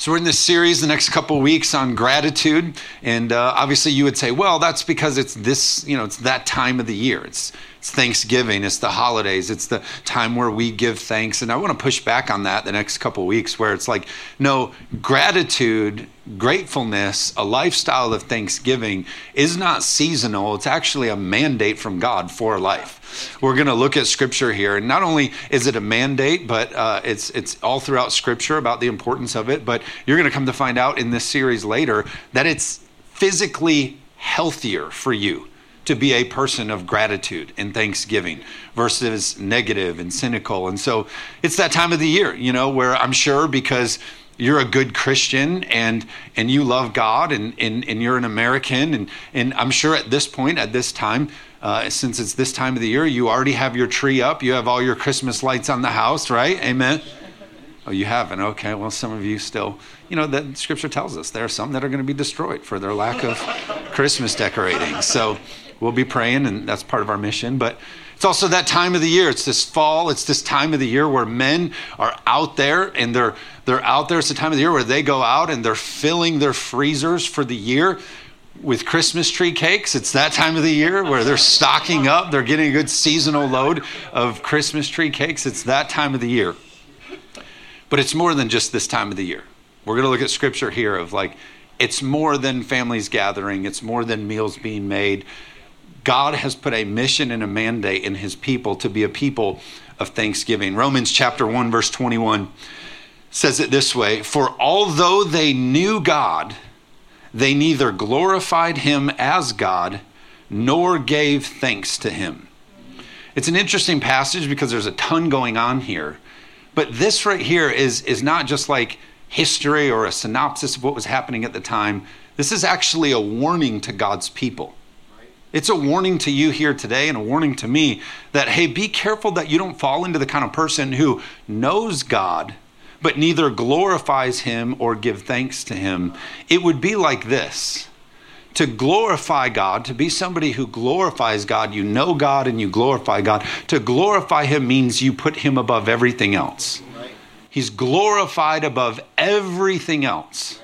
So we're in this series the next couple weeks on gratitude, and uh, obviously you would say, well, that's because it's this, you know, it's that time of the year. It's it's Thanksgiving, it's the holidays, it's the time where we give thanks, and I want to push back on that the next couple weeks, where it's like, no, gratitude, gratefulness, a lifestyle of thanksgiving is not seasonal. It's actually a mandate from God for life we're going to look at scripture here and not only is it a mandate but uh, it's it's all throughout scripture about the importance of it but you're going to come to find out in this series later that it's physically healthier for you to be a person of gratitude and thanksgiving versus negative and cynical and so it's that time of the year you know where i'm sure because you're a good Christian and and you love God and, and, and you're an American and, and I'm sure at this point, at this time, uh, since it's this time of the year, you already have your tree up, you have all your Christmas lights on the house, right? Amen. Oh, you haven't? Okay. Well, some of you still, you know, that scripture tells us there are some that are going to be destroyed for their lack of Christmas decorating. So we'll be praying, and that's part of our mission. But it's also that time of the year. It's this fall. It's this time of the year where men are out there and they're they're out there. It's the time of the year where they go out and they're filling their freezers for the year with Christmas tree cakes. It's that time of the year where they're stocking up. They're getting a good seasonal load of Christmas tree cakes. It's that time of the year. But it's more than just this time of the year. We're going to look at scripture here of like, it's more than families gathering, it's more than meals being made. God has put a mission and a mandate in his people to be a people of thanksgiving. Romans chapter 1, verse 21 says it this way For although they knew God, they neither glorified him as God nor gave thanks to him. It's an interesting passage because there's a ton going on here. But this right here is, is not just like history or a synopsis of what was happening at the time. This is actually a warning to God's people. It's a warning to you here today and a warning to me that, hey, be careful that you don't fall into the kind of person who knows God but neither glorifies him or give thanks to him. It would be like this to glorify God, to be somebody who glorifies God, you know God and you glorify God. To glorify Him means you put Him above everything else. He's glorified above everything else.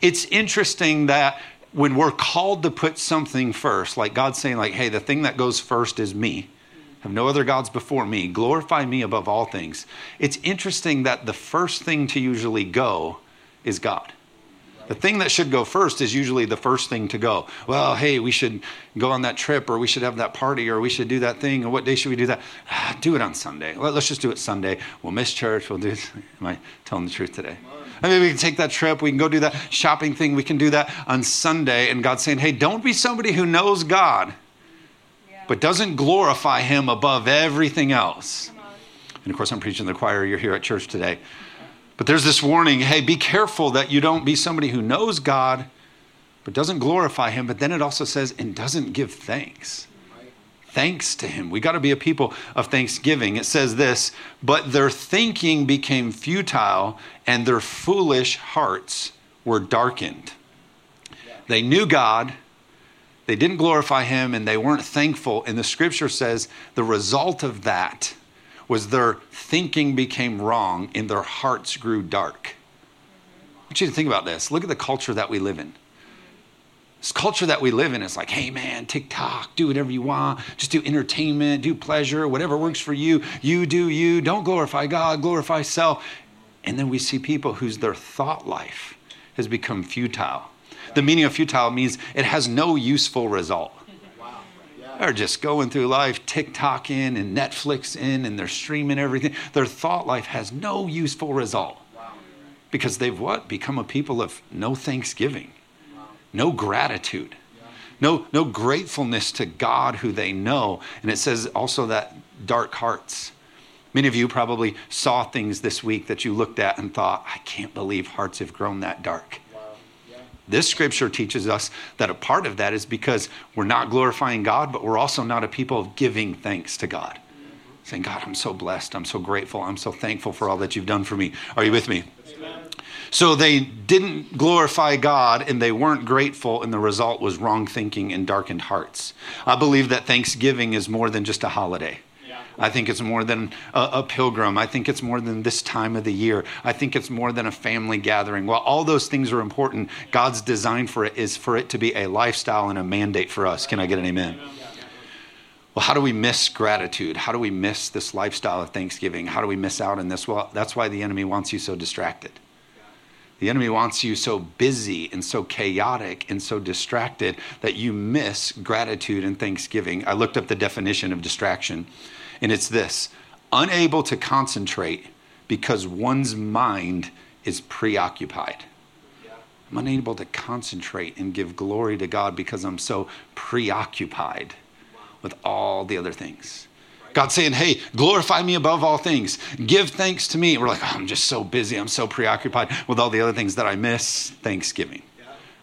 It's interesting that when we're called to put something first, like God saying, like, hey, the thing that goes first is me have no other gods before me. Glorify me above all things. It's interesting that the first thing to usually go is God. The thing that should go first is usually the first thing to go. Well, hey, we should go on that trip, or we should have that party, or we should do that thing, or what day should we do that? Ah, do it on Sunday. Let's just do it Sunday. We'll miss church. We'll do. Am I telling the truth today? I mean, we can take that trip. We can go do that shopping thing. We can do that on Sunday. And God's saying, hey, don't be somebody who knows God but doesn't glorify him above everything else. And of course, I'm preaching the choir, you're here at church today. But there's this warning hey, be careful that you don't be somebody who knows God, but doesn't glorify him. But then it also says, and doesn't give thanks. Thanks to him. We got to be a people of thanksgiving. It says this, but their thinking became futile and their foolish hearts were darkened. They knew God, they didn't glorify him and they weren't thankful. And the scripture says the result of that was their thinking became wrong and their hearts grew dark. I want you to think about this. Look at the culture that we live in. This culture that we live in is like, hey man, TikTok, do whatever you want. Just do entertainment, do pleasure, whatever works for you. You do you. Don't glorify God, glorify self. And then we see people whose their thought life has become futile the meaning of futile means it has no useful result. They're just going through life, TikTok in and Netflix in, and they're streaming everything. Their thought life has no useful result because they've what? Become a people of no thanksgiving, no gratitude, no, no gratefulness to God who they know. And it says also that dark hearts. Many of you probably saw things this week that you looked at and thought, I can't believe hearts have grown that dark. This scripture teaches us that a part of that is because we're not glorifying God, but we're also not a people of giving thanks to God. Saying, God, I'm so blessed. I'm so grateful. I'm so thankful for all that you've done for me. Are you with me? So they didn't glorify God and they weren't grateful, and the result was wrong thinking and darkened hearts. I believe that Thanksgiving is more than just a holiday. I think it's more than a, a, pilgrim. I think it's more than this time of the year. I think it's more than a family gathering. While all those things are important, God's design for it is for it to be a lifestyle and a mandate for us. Can I get an amen? Well, how do we miss gratitude? How do we miss this lifestyle of thanksgiving? How do we miss out on this? Well, that's why the enemy wants you so distracted. The enemy wants you so busy and so chaotic and so distracted that you miss gratitude and thanksgiving. I looked up the definition of distraction, and it's this unable to concentrate because one's mind is preoccupied. I'm unable to concentrate and give glory to God because I'm so preoccupied with all the other things. God's saying, hey, glorify me above all things. Give thanks to me. We're like, oh, I'm just so busy. I'm so preoccupied with all the other things that I miss Thanksgiving.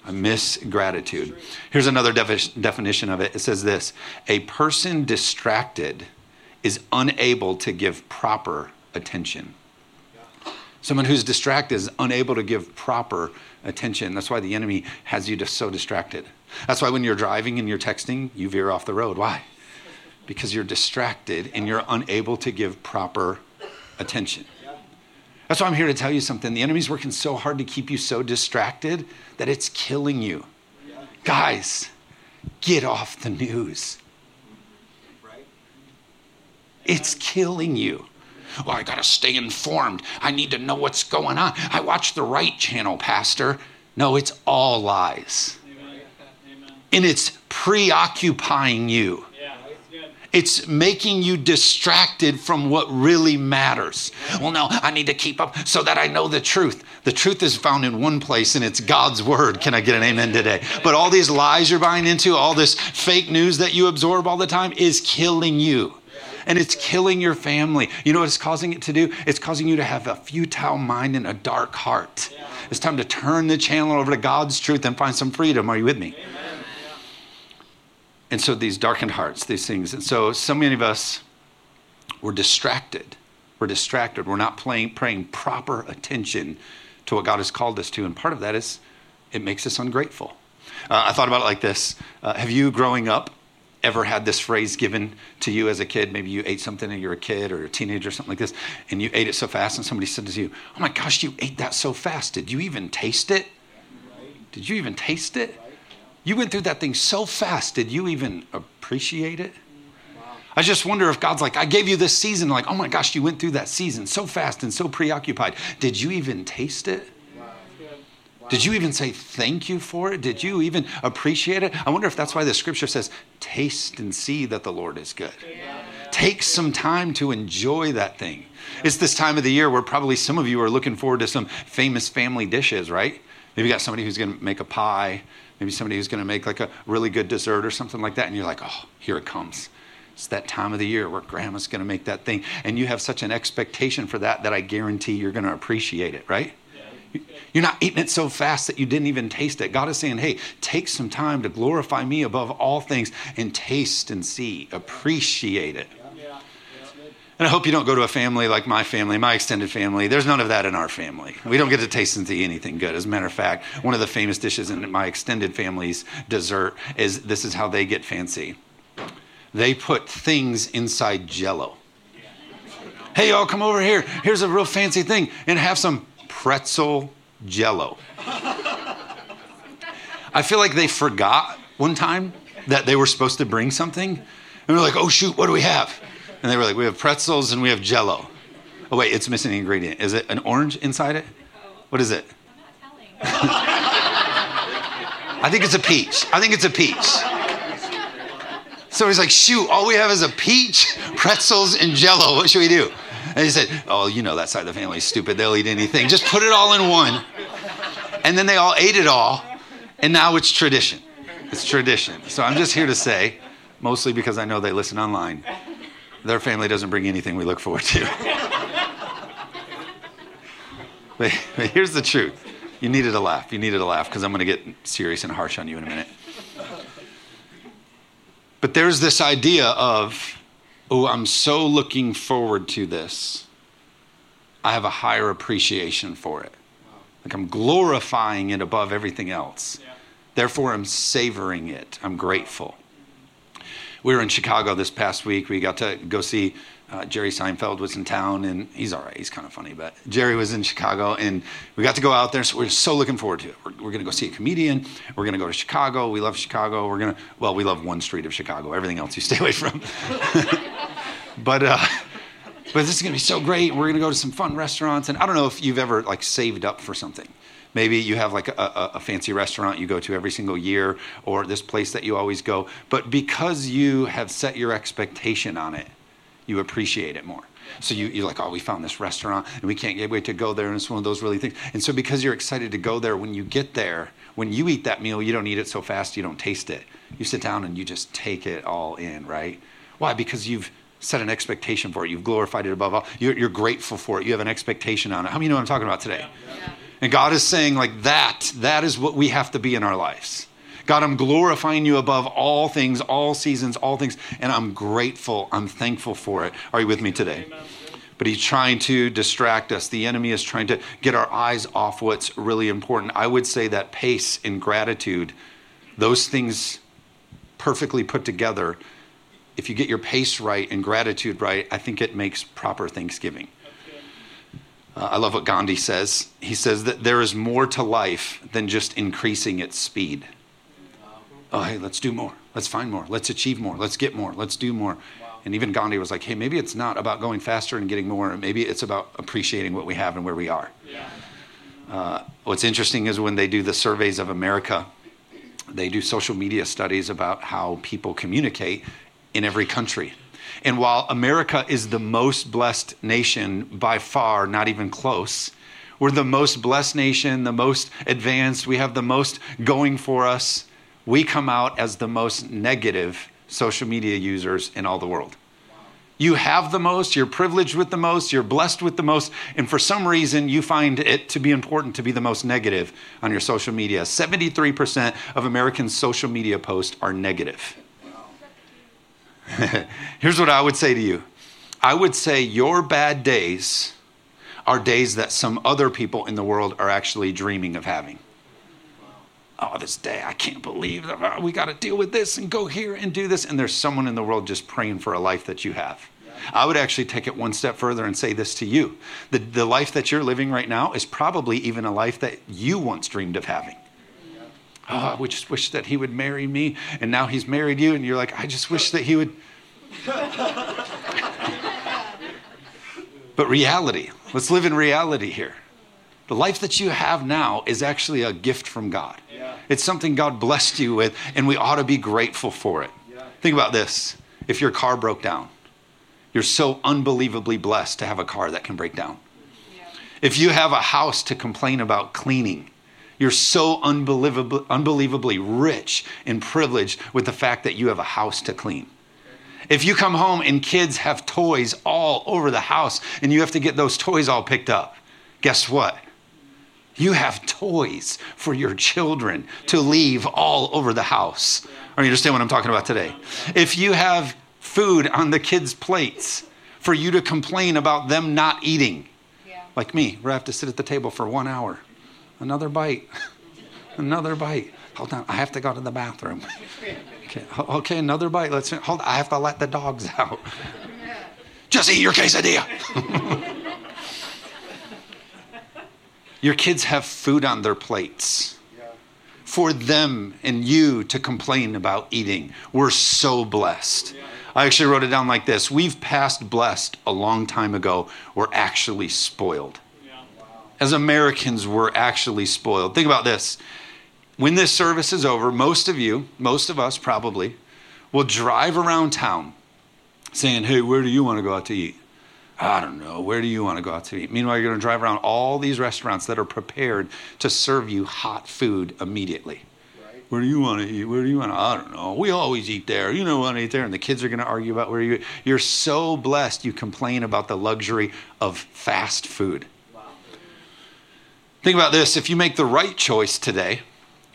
I miss gratitude. Here's another defi- definition of it it says this A person distracted is unable to give proper attention. Someone who's distracted is unable to give proper attention. That's why the enemy has you just so distracted. That's why when you're driving and you're texting, you veer off the road. Why? Because you're distracted and you're unable to give proper attention. That's why I'm here to tell you something. The enemy's working so hard to keep you so distracted that it's killing you. Guys, get off the news. It's killing you. Well, I got to stay informed. I need to know what's going on. I watch the right channel, Pastor. No, it's all lies. And it's preoccupying you. It's making you distracted from what really matters. Well, no, I need to keep up so that I know the truth. The truth is found in one place, and it's God's word. Can I get an amen today? But all these lies you're buying into, all this fake news that you absorb all the time is killing you and it's killing your family. You know what it's causing it to do? It's causing you to have a futile mind and a dark heart. It's time to turn the channel over to God's truth and find some freedom. Are you with me? Amen. And so these darkened hearts, these things. And so so many of us, we're distracted. We're distracted. We're not playing, praying proper attention to what God has called us to. And part of that is it makes us ungrateful. Uh, I thought about it like this uh, Have you, growing up, ever had this phrase given to you as a kid? Maybe you ate something and you're a kid or a teenager or something like this, and you ate it so fast, and somebody said to you, Oh my gosh, you ate that so fast. Did you even taste it? Did you even taste it? You went through that thing so fast. Did you even appreciate it? I just wonder if God's like, I gave you this season, like, oh my gosh, you went through that season so fast and so preoccupied. Did you even taste it? Did you even say thank you for it? Did you even appreciate it? I wonder if that's why the scripture says, taste and see that the Lord is good. Take some time to enjoy that thing. It's this time of the year where probably some of you are looking forward to some famous family dishes, right? Maybe you got somebody who's going to make a pie maybe somebody who's going to make like a really good dessert or something like that, and you're like, oh, here it comes. It's that time of the year where grandma's going to make that thing. And you have such an expectation for that that I guarantee you're going to appreciate it, right? You're not eating it so fast that you didn't even taste it. God is saying, hey, take some time to glorify me above all things and taste and see, appreciate it. And I hope you don't go to a family like my family, my extended family. There's none of that in our family. We don't get to taste and see anything good. As a matter of fact, one of the famous dishes in my extended family's dessert is this is how they get fancy. They put things inside jello. Hey, y'all, come over here. Here's a real fancy thing and have some pretzel jello. I feel like they forgot one time that they were supposed to bring something. And we're like, oh, shoot, what do we have? And they were like, we have pretzels and we have jello. Oh, wait, it's missing an ingredient. Is it an orange inside it? What is it? I'm not telling. I think it's a peach. I think it's a peach. So he's like, shoot, all we have is a peach, pretzels, and jello. What should we do? And he said, oh, you know that side of the family is stupid. They'll eat anything. Just put it all in one. And then they all ate it all. And now it's tradition. It's tradition. So I'm just here to say, mostly because I know they listen online, their family doesn't bring anything we look forward to. but, but here's the truth. You needed a laugh. You needed a laugh because I'm going to get serious and harsh on you in a minute. But there's this idea of, oh, I'm so looking forward to this. I have a higher appreciation for it. Like I'm glorifying it above everything else. Therefore, I'm savoring it. I'm grateful we were in Chicago this past week. We got to go see uh, Jerry Seinfeld was in town, and he's all right. He's kind of funny, but Jerry was in Chicago, and we got to go out there. So we're so looking forward to it. We're, we're going to go see a comedian. We're going to go to Chicago. We love Chicago. We're going to, well, we love one street of Chicago. Everything else you stay away from. but, uh, but this is going to be so great. We're going to go to some fun restaurants, and I don't know if you've ever like saved up for something. Maybe you have like a, a, a, fancy restaurant you go to every single year, or this place that you always go. But because you have set your expectation on it, you appreciate it more. So you, you're like, oh, we found this restaurant and we can't wait to go there. And it's one of those really things. And so because you're excited to go there, when you get there, when you eat that meal, you don't eat it so fast you don't taste it. You sit down and you just take it all in, right? Why? Because you've set an expectation for it. You've glorified it above all. You're, you're grateful for it. You have an expectation on it. How many know what I'm talking about today? Yeah. Yeah. And God is saying, like, that, that is what we have to be in our lives. God, I'm glorifying you above all things, all seasons, all things, and I'm grateful. I'm thankful for it. Are you with me today? But he's trying to distract us. The enemy is trying to get our eyes off what's really important. I would say that pace and gratitude, those things perfectly put together, if you get your pace right and gratitude right, I think it makes proper Thanksgiving. Uh, I love what Gandhi says. He says that there is more to life than just increasing its speed oh, hey, let's do more. Let's find more. Let's achieve more. Let's get more. Let's do more. Wow. And even Gandhi was like, hey, maybe it's not about going faster and getting more. Maybe it's about appreciating what we have and where we are. Yeah. Uh, what's interesting is when they do the surveys of America, they do social media studies about how people communicate in every country. And while America is the most blessed nation by far, not even close, we're the most blessed nation, the most advanced, we have the most going for us we come out as the most negative social media users in all the world. You have the most, you're privileged with the most, you're blessed with the most, and for some reason you find it to be important to be the most negative on your social media. 73% of American social media posts are negative. Here's what I would say to you I would say your bad days are days that some other people in the world are actually dreaming of having oh, this day, I can't believe that oh, we got to deal with this and go here and do this. And there's someone in the world just praying for a life that you have. I would actually take it one step further and say this to you. The, the life that you're living right now is probably even a life that you once dreamed of having. Oh, I just wish that he would marry me. And now he's married you, and you're like, I just wish that he would. but reality, let's live in reality here. The life that you have now is actually a gift from God. Yeah. It's something God blessed you with, and we ought to be grateful for it. Yeah. Think about this if your car broke down, you're so unbelievably blessed to have a car that can break down. Yeah. If you have a house to complain about cleaning, you're so unbelievably, unbelievably rich and privileged with the fact that you have a house to clean. If you come home and kids have toys all over the house and you have to get those toys all picked up, guess what? You have toys for your children to leave all over the house. Or you understand what I'm talking about today? If you have food on the kids' plates for you to complain about them not eating, like me, where I have to sit at the table for one hour, another bite, another bite. Hold on, I have to go to the bathroom. Okay, okay another bite. Let's hold. I have to let the dogs out. Just eat your quesadilla. Your kids have food on their plates. For them and you to complain about eating. We're so blessed. I actually wrote it down like this We've passed blessed a long time ago. We're actually spoiled. As Americans, we're actually spoiled. Think about this. When this service is over, most of you, most of us probably, will drive around town saying, Hey, where do you want to go out to eat? I don't know, where do you want to go out to eat? Meanwhile, you're going to drive around all these restaurants that are prepared to serve you hot food immediately. Right. Where do you want to eat? Where do you want to? I don't know. We always eat there. You know, want to eat there. And the kids are going to argue about where you eat. You're so blessed you complain about the luxury of fast food. Think about this if you make the right choice today,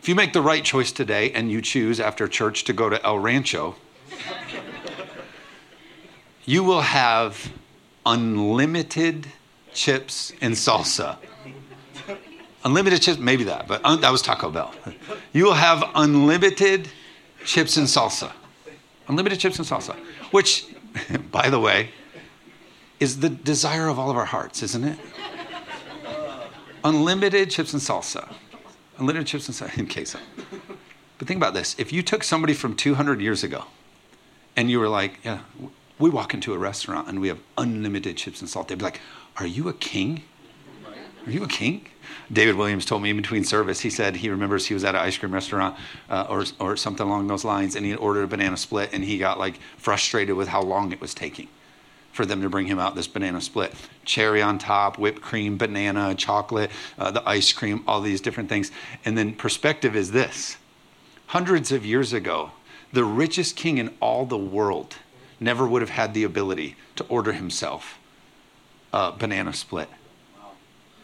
if you make the right choice today and you choose after church to go to El Rancho, you will have unlimited chips and salsa. Unlimited chips, maybe that, but un- that was Taco Bell. You will have unlimited chips and salsa. Unlimited chips and salsa. Which, by the way, is the desire of all of our hearts, isn't it? Unlimited chips and salsa. Unlimited chips and salsa in queso. But think about this. If you took somebody from 200 years ago and you were like, yeah, we walk into a restaurant and we have unlimited chips and salt, they'd be like, are you a king? Are you a king? David Williams told me in between service, he said he remembers he was at an ice cream restaurant uh, or, or something along those lines, and he ordered a banana split, and he got like frustrated with how long it was taking for them to bring him out this banana split. Cherry on top, whipped cream, banana, chocolate, uh, the ice cream, all these different things. And then perspective is this hundreds of years ago, the richest king in all the world never would have had the ability to order himself a banana split.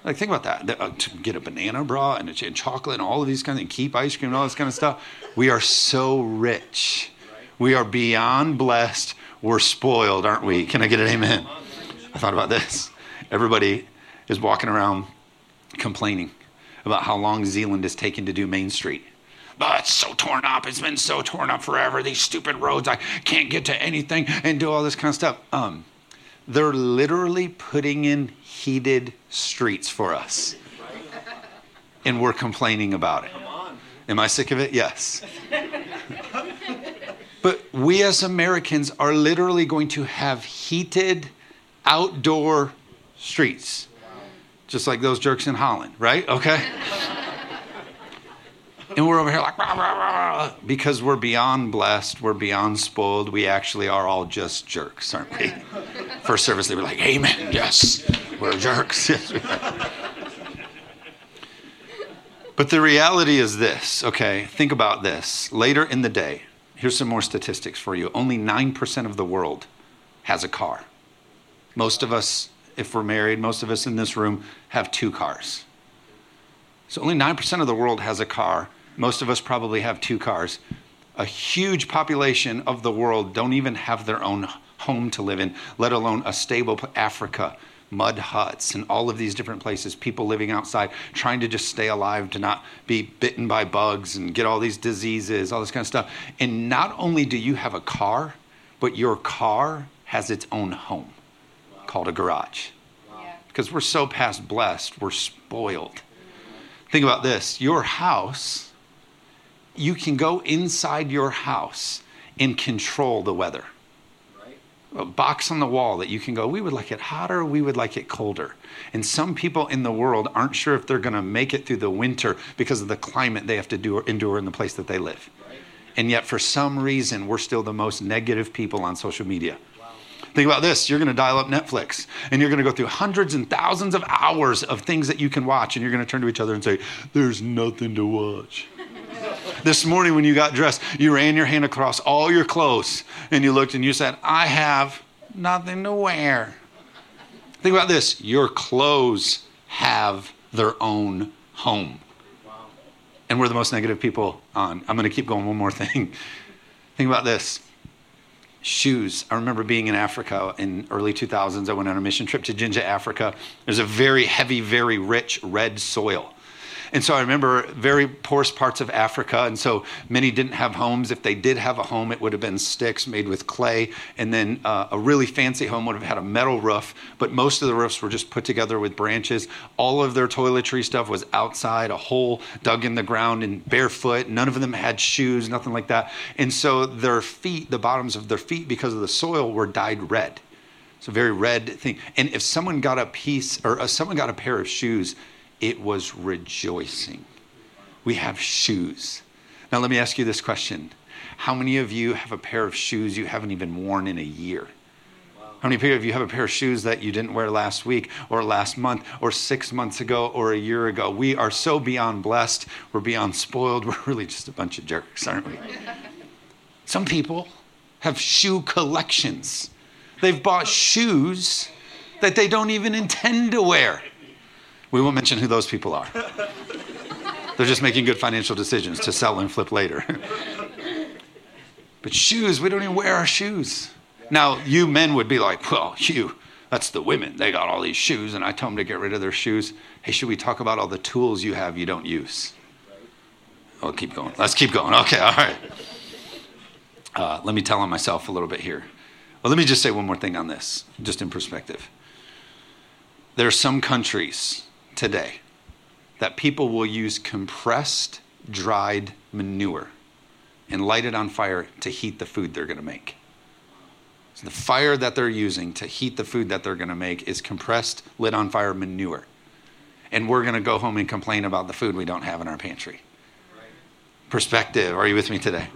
Like, think about that. Uh, to get a banana bra and, a, and chocolate and all of these kinds of things, keep ice cream and all this kind of stuff. We are so rich. We are beyond blessed. We're spoiled, aren't we? Can I get an amen? I thought about this. Everybody is walking around complaining about how long Zeeland is taking to do Main Street. Oh, it's so torn up. It's been so torn up forever. These stupid roads. I can't get to anything and do all this kind of stuff. Um, they're literally putting in heated streets for us. And we're complaining about it. Am I sick of it? Yes. But we as Americans are literally going to have heated outdoor streets. Just like those jerks in Holland, right? Okay. And we're over here like, rah, rah, rah, because we're beyond blessed, we're beyond spoiled. We actually are all just jerks, aren't we? First service, they were like, Amen, yes, we're jerks. but the reality is this, okay? Think about this. Later in the day, here's some more statistics for you. Only 9% of the world has a car. Most of us, if we're married, most of us in this room have two cars. So only 9% of the world has a car. Most of us probably have two cars. A huge population of the world don't even have their own home to live in, let alone a stable Africa, mud huts, and all of these different places, people living outside, trying to just stay alive, to not be bitten by bugs and get all these diseases, all this kind of stuff. And not only do you have a car, but your car has its own home wow. called a garage. Because we're so past blessed, we're spoiled. Think about this your house you can go inside your house and control the weather. A box on the wall that you can go, we would like it hotter, we would like it colder. And some people in the world aren't sure if they're going to make it through the winter because of the climate they have to do, endure in the place that they live. And yet, for some reason, we're still the most negative people on social media. Think about this you're going to dial up Netflix and you're going to go through hundreds and thousands of hours of things that you can watch, and you're going to turn to each other and say, There's nothing to watch. This morning, when you got dressed, you ran your hand across all your clothes and you looked and you said, I have nothing to wear. Think about this your clothes have their own home. And we're the most negative people on. I'm going to keep going one more thing. Think about this shoes. I remember being in Africa in early 2000s. I went on a mission trip to Jinja, Africa. There's a very heavy, very rich red soil. And so I remember very poorest parts of Africa. And so many didn't have homes. If they did have a home, it would have been sticks made with clay. And then uh, a really fancy home would have had a metal roof. But most of the roofs were just put together with branches. All of their toiletry stuff was outside, a hole dug in the ground and barefoot. None of them had shoes, nothing like that. And so their feet, the bottoms of their feet, because of the soil, were dyed red. It's a very red thing. And if someone got a piece or uh, someone got a pair of shoes, it was rejoicing. We have shoes. Now, let me ask you this question How many of you have a pair of shoes you haven't even worn in a year? How many of you have a pair of shoes that you didn't wear last week or last month or six months ago or a year ago? We are so beyond blessed. We're beyond spoiled. We're really just a bunch of jerks, aren't we? Some people have shoe collections. They've bought shoes that they don't even intend to wear. We won't mention who those people are. They're just making good financial decisions to sell and flip later. but shoes, we don't even wear our shoes. Now, you men would be like, well, you, that's the women. They got all these shoes, and I tell them to get rid of their shoes. Hey, should we talk about all the tools you have you don't use? Oh, keep going. Let's keep going. Okay, all right. Uh, let me tell on myself a little bit here Well, let me just say one more thing on this, just in perspective. There are some countries today that people will use compressed, dried manure and light it on fire to heat the food they're going to make. So the fire that they're using to heat the food that they're going to make is compressed, lit on fire manure. And we're going to go home and complain about the food we don't have in our pantry. Perspective. Are you with me today?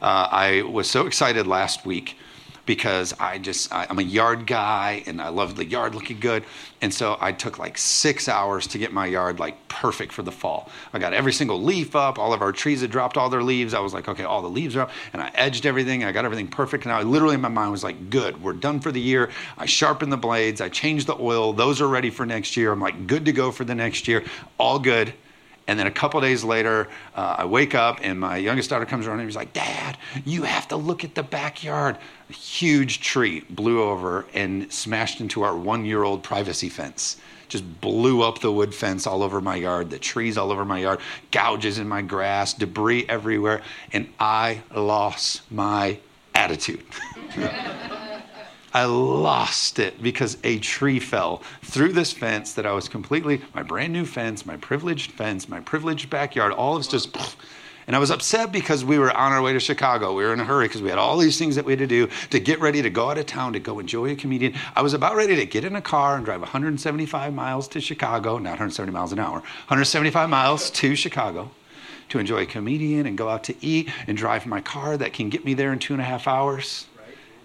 Uh, I was so excited last week because I just, I, am a yard guy and I love the yard looking good. And so I took like six hours to get my yard like perfect for the fall. I got every single leaf up. All of our trees had dropped all their leaves. I was like, okay, all the leaves are up. And I edged everything. I got everything perfect. And I literally, in my mind was like, good, we're done for the year. I sharpened the blades. I changed the oil. Those are ready for next year. I'm like, good to go for the next year. All good. And then a couple days later, uh, I wake up and my youngest daughter comes around and he's like, Dad, you have to look at the backyard. A huge tree blew over and smashed into our one year old privacy fence. Just blew up the wood fence all over my yard, the trees all over my yard, gouges in my grass, debris everywhere. And I lost my attitude. I lost it because a tree fell through this fence that I was completely, my brand new fence, my privileged fence, my privileged backyard, all of it's just, and I was upset because we were on our way to Chicago. We were in a hurry because we had all these things that we had to do to get ready to go out of town to go enjoy a comedian. I was about ready to get in a car and drive 175 miles to Chicago, not 170 miles an hour, 175 miles to Chicago to enjoy a comedian and go out to eat and drive my car that can get me there in two and a half hours.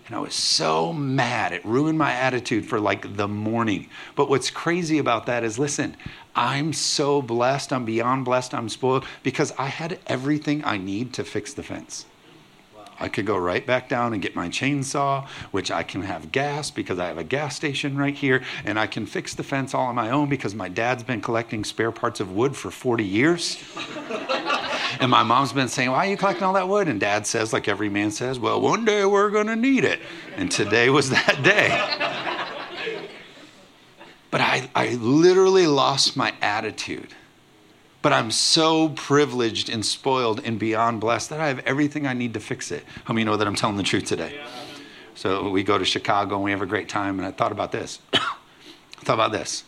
And I was so mad. It ruined my attitude for like the morning. But what's crazy about that is listen, I'm so blessed. I'm beyond blessed. I'm spoiled because I had everything I need to fix the fence. I could go right back down and get my chainsaw, which I can have gas because I have a gas station right here, and I can fix the fence all on my own because my dad's been collecting spare parts of wood for 40 years. And my mom's been saying, Why are you collecting all that wood? And dad says, like every man says, Well, one day we're going to need it. And today was that day. But I, I literally lost my attitude. But I'm so privileged and spoiled and beyond blessed that I have everything I need to fix it. How many know that I'm telling the truth today? So we go to Chicago and we have a great time. And I thought about this. I thought about this.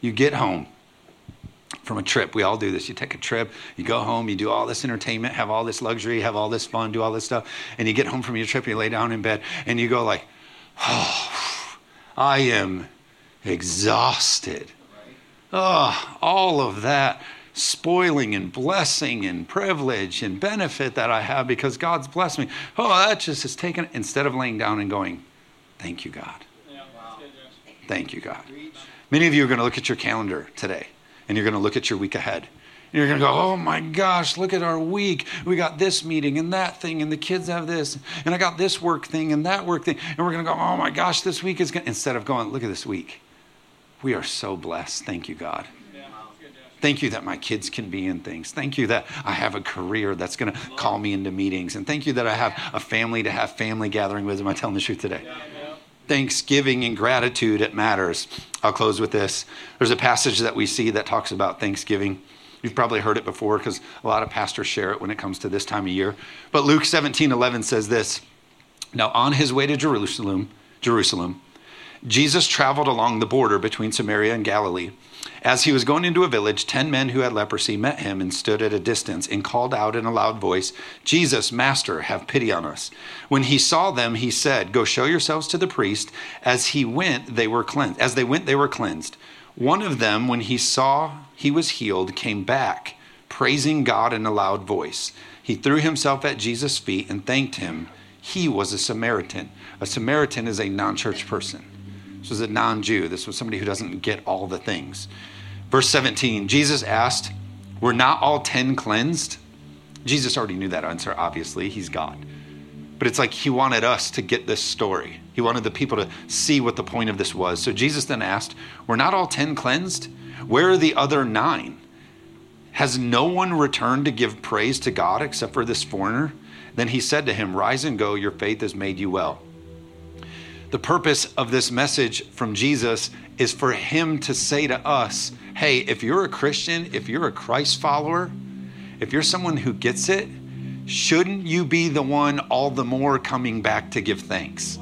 You get home from a trip. We all do this. You take a trip, you go home, you do all this entertainment, have all this luxury, have all this fun, do all this stuff, and you get home from your trip, you lay down in bed, and you go like, "Oh, I am exhausted." Oh, all of that spoiling and blessing and privilege and benefit that I have because God's blessed me. Oh, that just is taken instead of laying down and going, "Thank you, God." Thank you, God. Many of you are going to look at your calendar today and you're going to look at your week ahead. And you're going to go, oh my gosh, look at our week. We got this meeting and that thing, and the kids have this, and I got this work thing and that work thing. And we're going to go, oh my gosh, this week is going instead of going, look at this week. We are so blessed. Thank you, God. Thank you that my kids can be in things. Thank you that I have a career that's going to call me into meetings. And thank you that I have a family to have family gathering with. Am I telling the truth today? Thanksgiving and gratitude, it matters. I'll close with this. There's a passage that we see that talks about thanksgiving. You've probably heard it before because a lot of pastors share it when it comes to this time of year. But Luke 17 11 says this Now, on his way to Jerusalem, Jerusalem, Jesus traveled along the border between Samaria and Galilee. As he was going into a village, ten men who had leprosy met him and stood at a distance and called out in a loud voice, Jesus, Master, have pity on us. When he saw them, he said, Go show yourselves to the priest. As he went, they were cleansed. As they went, they were cleansed. One of them, when he saw he was healed, came back, praising God in a loud voice. He threw himself at Jesus' feet and thanked him. He was a Samaritan. A Samaritan is a non church person. This was a non Jew. This was somebody who doesn't get all the things. Verse 17 Jesus asked, Were not all 10 cleansed? Jesus already knew that answer, obviously. He's God. But it's like he wanted us to get this story. He wanted the people to see what the point of this was. So Jesus then asked, Were not all 10 cleansed? Where are the other nine? Has no one returned to give praise to God except for this foreigner? Then he said to him, Rise and go, your faith has made you well. The purpose of this message from Jesus is for him to say to us, hey, if you're a Christian, if you're a Christ follower, if you're someone who gets it, shouldn't you be the one all the more coming back to give thanks?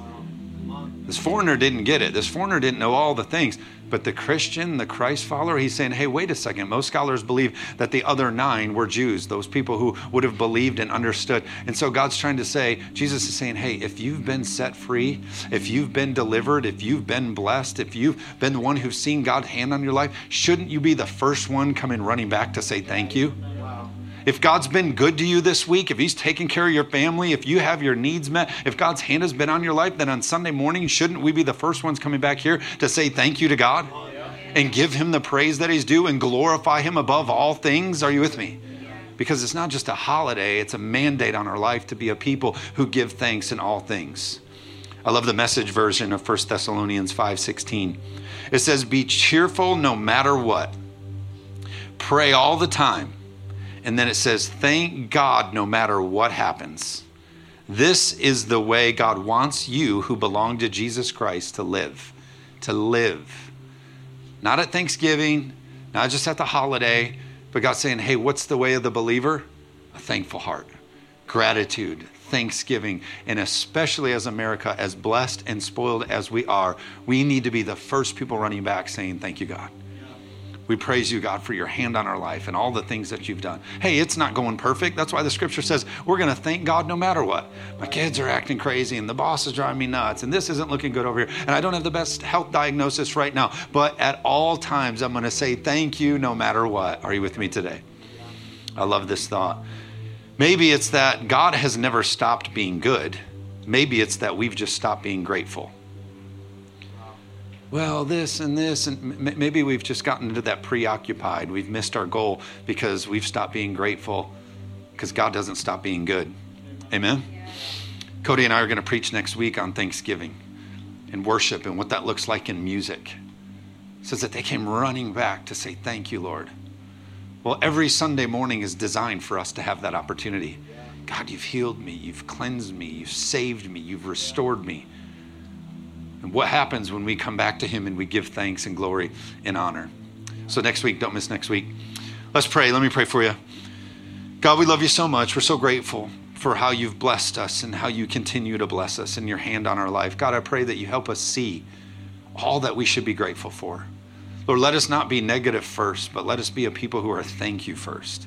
This foreigner didn't get it. This foreigner didn't know all the things. But the Christian, the Christ follower, he's saying, hey, wait a second. Most scholars believe that the other nine were Jews, those people who would have believed and understood. And so God's trying to say, Jesus is saying, hey, if you've been set free, if you've been delivered, if you've been blessed, if you've been the one who's seen God's hand on your life, shouldn't you be the first one coming running back to say thank you? If God's been good to you this week, if He's taken care of your family, if you have your needs met, if God's hand has been on your life, then on Sunday morning, shouldn't we be the first ones coming back here to say thank you to God and give Him the praise that He's due and glorify Him above all things? Are you with me? Because it's not just a holiday, it's a mandate on our life to be a people who give thanks in all things. I love the message version of 1 Thessalonians 5:16. It says, "Be cheerful no matter what. Pray all the time." And then it says, Thank God no matter what happens. This is the way God wants you who belong to Jesus Christ to live. To live. Not at Thanksgiving, not just at the holiday, but God's saying, Hey, what's the way of the believer? A thankful heart, gratitude, thanksgiving. And especially as America, as blessed and spoiled as we are, we need to be the first people running back saying, Thank you, God. We praise you, God, for your hand on our life and all the things that you've done. Hey, it's not going perfect. That's why the scripture says we're going to thank God no matter what. My kids are acting crazy and the boss is driving me nuts and this isn't looking good over here and I don't have the best health diagnosis right now. But at all times, I'm going to say thank you no matter what. Are you with me today? I love this thought. Maybe it's that God has never stopped being good. Maybe it's that we've just stopped being grateful well, this and this, and m- maybe we've just gotten into that preoccupied. We've missed our goal because we've stopped being grateful because God doesn't stop being good. Amen? Cody and I are going to preach next week on Thanksgiving and worship and what that looks like in music. It says that they came running back to say, Thank you, Lord. Well, every Sunday morning is designed for us to have that opportunity. God, you've healed me, you've cleansed me, you've saved me, you've restored me. And what happens when we come back to Him and we give thanks and glory and honor? So, next week, don't miss next week. Let's pray. Let me pray for you. God, we love you so much. We're so grateful for how you've blessed us and how you continue to bless us and your hand on our life. God, I pray that you help us see all that we should be grateful for. Lord, let us not be negative first, but let us be a people who are thank you first.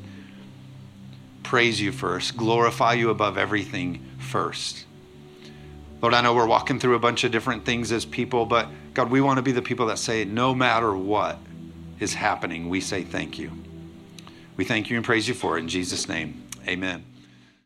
Praise you first. Glorify you above everything first. Lord, I know we're walking through a bunch of different things as people, but God, we want to be the people that say, no matter what is happening, we say thank you. We thank you and praise you for it. In Jesus' name, amen.